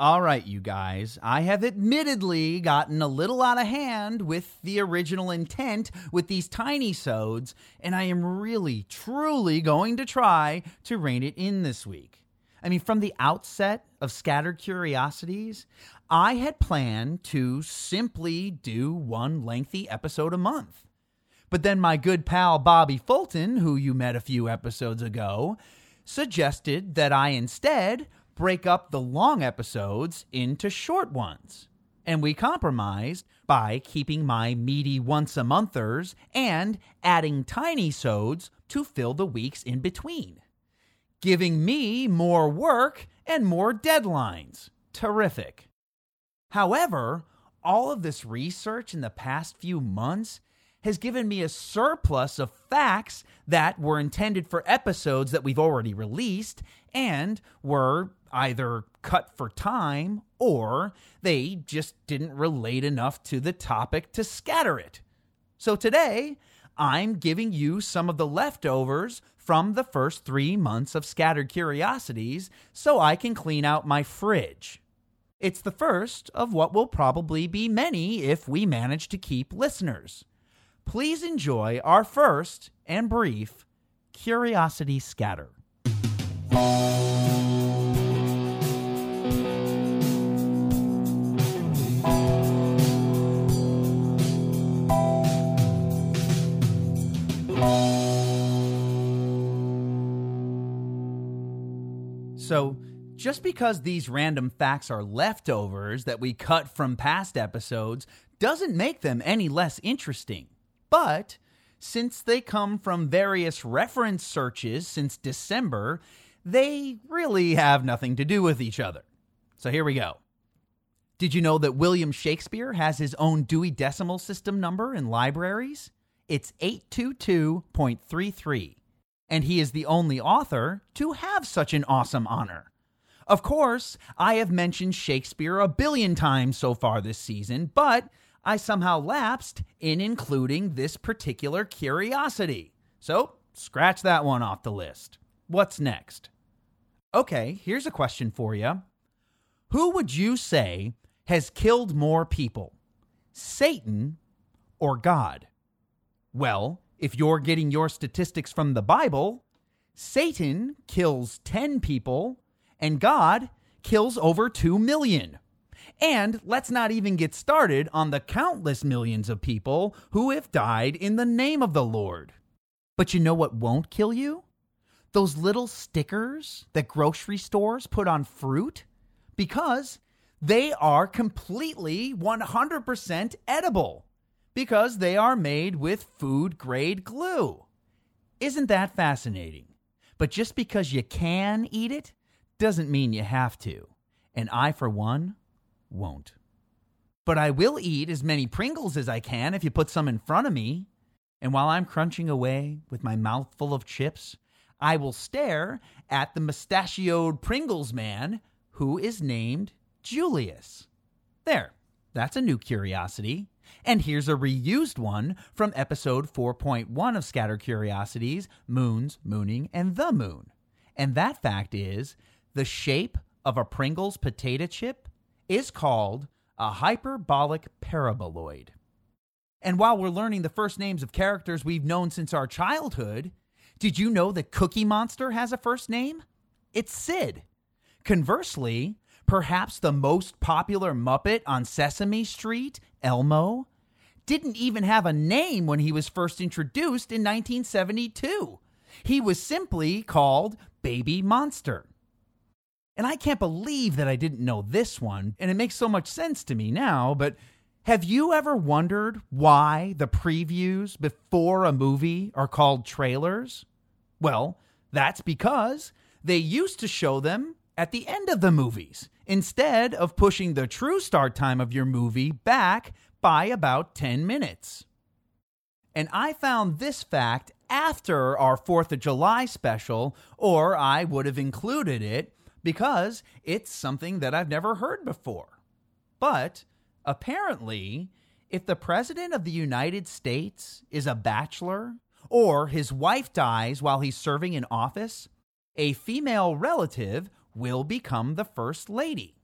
All right, you guys, I have admittedly gotten a little out of hand with the original intent with these tiny sods, and I am really, truly going to try to rein it in this week. I mean, from the outset of Scattered Curiosities, I had planned to simply do one lengthy episode a month. But then my good pal Bobby Fulton, who you met a few episodes ago, suggested that I instead break up the long episodes into short ones. And we compromised by keeping my meaty once a monthers and adding tiny sods to fill the weeks in between, giving me more work and more deadlines. Terrific. However, all of this research in the past few months has given me a surplus of facts that were intended for episodes that we've already released and were either cut for time or they just didn't relate enough to the topic to scatter it. So today, I'm giving you some of the leftovers from the first three months of Scattered Curiosities so I can clean out my fridge. It's the first of what will probably be many if we manage to keep listeners. Please enjoy our first and brief Curiosity Scatter. So, just because these random facts are leftovers that we cut from past episodes doesn't make them any less interesting. But since they come from various reference searches since December, they really have nothing to do with each other. So here we go. Did you know that William Shakespeare has his own Dewey Decimal System number in libraries? It's 822.33 and he is the only author to have such an awesome honor. Of course, I have mentioned Shakespeare a billion times so far this season, but I somehow lapsed in including this particular curiosity. So, scratch that one off the list. What's next? Okay, here's a question for you. Who would you say has killed more people, Satan or God? Well, if you're getting your statistics from the Bible, Satan kills 10 people and God kills over 2 million. And let's not even get started on the countless millions of people who have died in the name of the Lord. But you know what won't kill you? Those little stickers that grocery stores put on fruit? Because they are completely 100% edible because they are made with food grade glue. Isn't that fascinating? But just because you can eat it doesn't mean you have to. And I, for one, won't. But I will eat as many Pringles as I can if you put some in front of me. And while I'm crunching away with my mouth full of chips, I will stare at the mustachioed Pringles man who is named Julius. There, that's a new curiosity. And here's a reused one from episode 4.1 of Scatter Curiosities Moons, Mooning, and the Moon. And that fact is the shape of a Pringles potato chip is called a hyperbolic paraboloid. And while we're learning the first names of characters we've known since our childhood, did you know that Cookie Monster has a first name? It's Sid. Conversely, perhaps the most popular Muppet on Sesame Street, Elmo, didn't even have a name when he was first introduced in 1972. He was simply called Baby Monster. And I can't believe that I didn't know this one, and it makes so much sense to me now, but have you ever wondered why the previews before a movie are called trailers? Well, that's because they used to show them at the end of the movies instead of pushing the true start time of your movie back by about 10 minutes. And I found this fact after our 4th of July special, or I would have included it because it's something that I've never heard before. But apparently, if the President of the United States is a bachelor, or his wife dies while he's serving in office, a female relative will become the First Lady.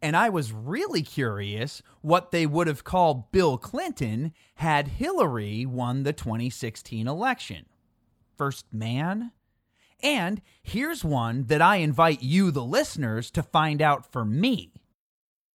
And I was really curious what they would have called Bill Clinton had Hillary won the 2016 election. First man? And here's one that I invite you, the listeners, to find out for me.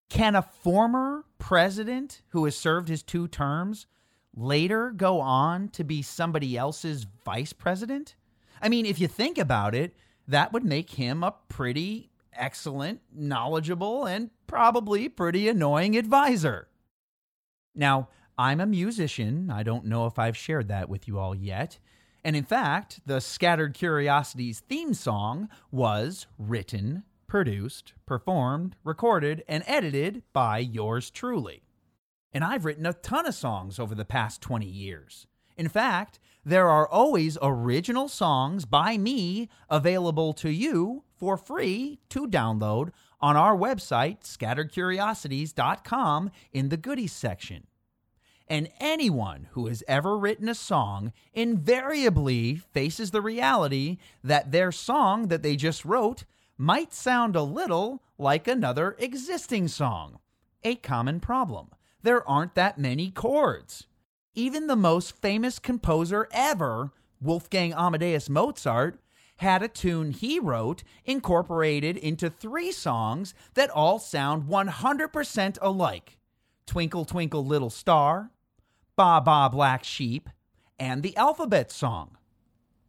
Can a former president who has served his two terms later go on to be somebody else's vice president? I mean, if you think about it, that would make him a pretty excellent, knowledgeable, and probably pretty annoying advisor. Now, I'm a musician. I don't know if I've shared that with you all yet. And in fact, the Scattered Curiosities theme song was written, produced, performed, recorded, and edited by yours truly. And I've written a ton of songs over the past 20 years. In fact, there are always original songs by me available to you for free to download on our website, scatteredcuriosities.com, in the goodies section. And anyone who has ever written a song invariably faces the reality that their song that they just wrote might sound a little like another existing song. A common problem. There aren't that many chords. Even the most famous composer ever, Wolfgang Amadeus Mozart, had a tune he wrote incorporated into three songs that all sound 100% alike Twinkle, Twinkle, Little Star, Baa Baa Black Sheep, and the alphabet song.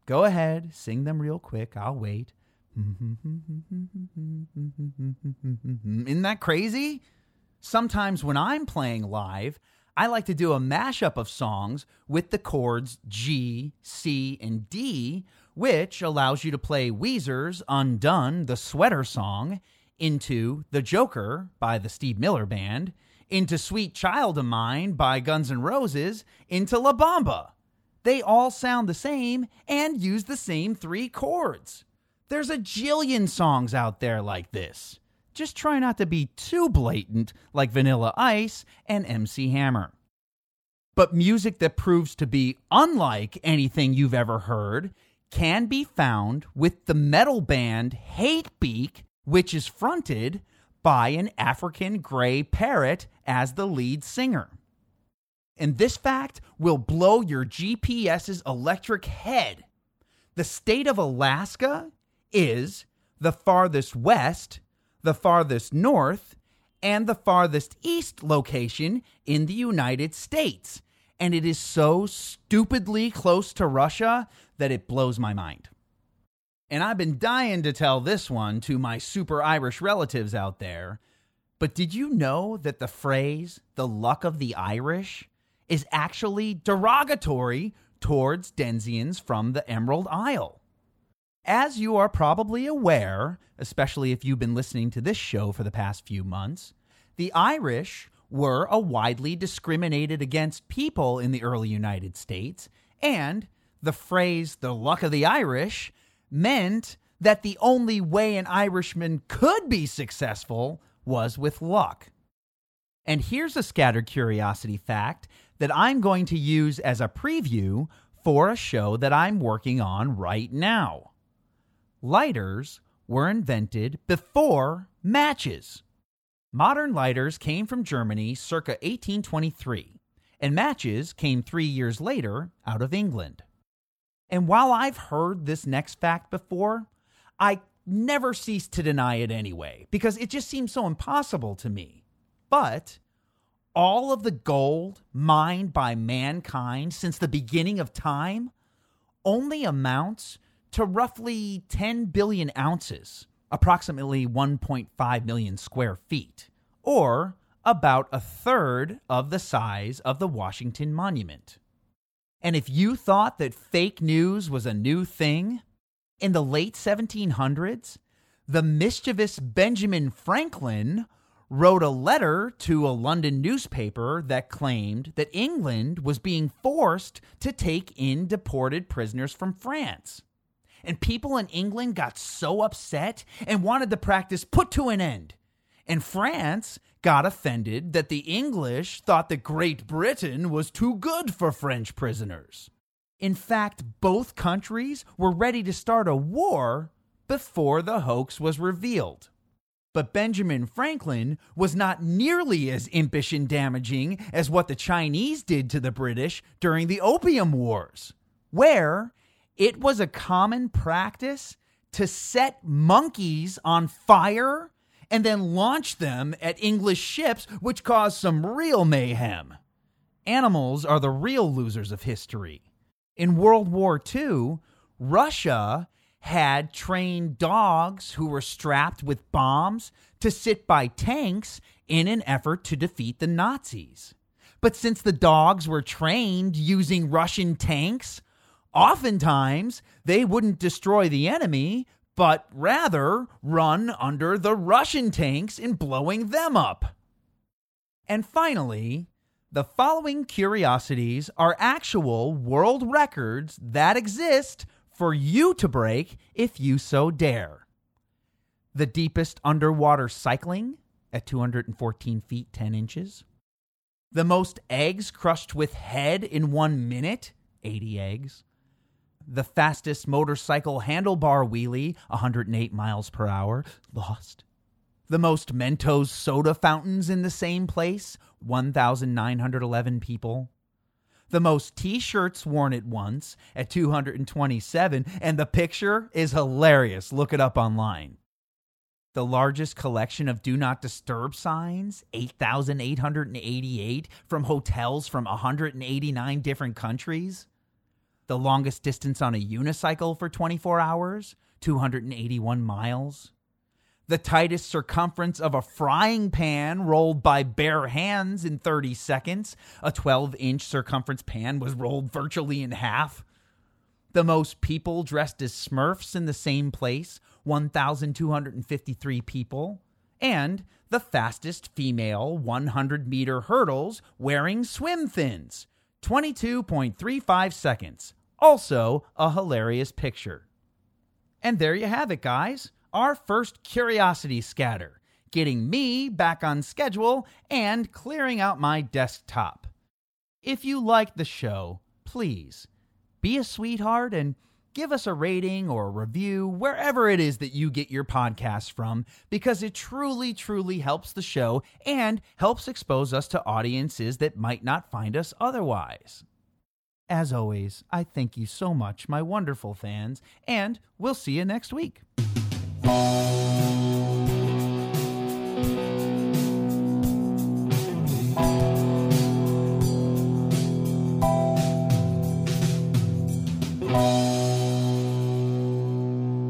Go ahead, sing them real quick. I'll wait. Isn't that crazy? Sometimes when I'm playing live, I like to do a mashup of songs with the chords G, C, and D, which allows you to play Weezer's Undone, the sweater song, into The Joker by the Steve Miller Band, into Sweet Child of Mine by Guns N' Roses, into La Bamba. They all sound the same and use the same three chords. There's a jillion songs out there like this. Just try not to be too blatant like Vanilla Ice and MC Hammer. But music that proves to be unlike anything you've ever heard can be found with the metal band Hatebeak, which is fronted by an African gray parrot as the lead singer. And this fact will blow your GPS's electric head. The state of Alaska is the farthest west the farthest north, and the farthest east location in the United States. And it is so stupidly close to Russia that it blows my mind. And I've been dying to tell this one to my super Irish relatives out there. But did you know that the phrase, the luck of the Irish, is actually derogatory towards Denzians from the Emerald Isle? As you are probably aware, especially if you've been listening to this show for the past few months, the Irish were a widely discriminated against people in the early United States, and the phrase the luck of the Irish meant that the only way an Irishman could be successful was with luck. And here's a scattered curiosity fact that I'm going to use as a preview for a show that I'm working on right now. Lighters were invented before matches. Modern lighters came from Germany circa 1823, and matches came three years later out of England. And while I've heard this next fact before, I never cease to deny it anyway, because it just seems so impossible to me. But all of the gold mined by mankind since the beginning of time only amounts to roughly 10 billion ounces, approximately 1.5 million square feet, or about a third of the size of the Washington Monument. And if you thought that fake news was a new thing, in the late 1700s, the mischievous Benjamin Franklin wrote a letter to a London newspaper that claimed that England was being forced to take in deported prisoners from France and people in England got so upset and wanted the practice put to an end. And France got offended that the English thought that Great Britain was too good for French prisoners. In fact, both countries were ready to start a war before the hoax was revealed. But Benjamin Franklin was not nearly as impish and damaging as what the Chinese did to the British during the Opium Wars, where it was a common practice to set monkeys on fire and then launch them at English ships, which caused some real mayhem. Animals are the real losers of history. In World War II, Russia had trained dogs who were strapped with bombs to sit by tanks in an effort to defeat the Nazis. But since the dogs were trained using Russian tanks, oftentimes they wouldn't destroy the enemy, but rather run under the Russian tanks in blowing them up. And finally, the following curiosities are actual world records that exist for you to break if you so dare. The deepest underwater cycling at 214 feet 10 inches. The most eggs crushed with head in one minute, 80 eggs. The fastest motorcycle handlebar wheelie, 108 miles per hour, lost. The most Mentos soda fountains in the same place, 1,911 people. The most t-shirts worn at once at 227 and the picture is hilarious. Look it up online. The largest collection of do not disturb signs 8888 from hotels from 189 different countries the longest distance on a unicycle for 24 hours 281 miles the tightest circumference of a frying pan rolled by bare hands in 30 seconds. A 12 inch circumference pan was rolled virtually in half. The most people dressed as smurfs in the same place 1,253 people. And the fastest female 100 meter hurdles wearing swim fins 22.35 seconds. Also, a hilarious picture. And there you have it, guys our first curiosity scatter, getting me back on schedule and clearing out my desktop. If you like the show, please be a sweetheart and give us a rating or a review wherever it is that you get your podcast from because it truly, truly helps the show and helps expose us to audiences that might not find us otherwise. As always, I thank you so much, my wonderful fans, and we'll see you next week.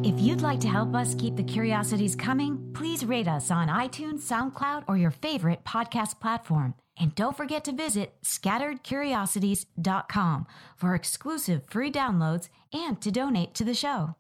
If you'd like to help us keep the curiosities coming, please rate us on iTunes, SoundCloud, or your favorite podcast platform. And don't forget to visit scatteredcuriosities.com for exclusive free downloads and to donate to the show.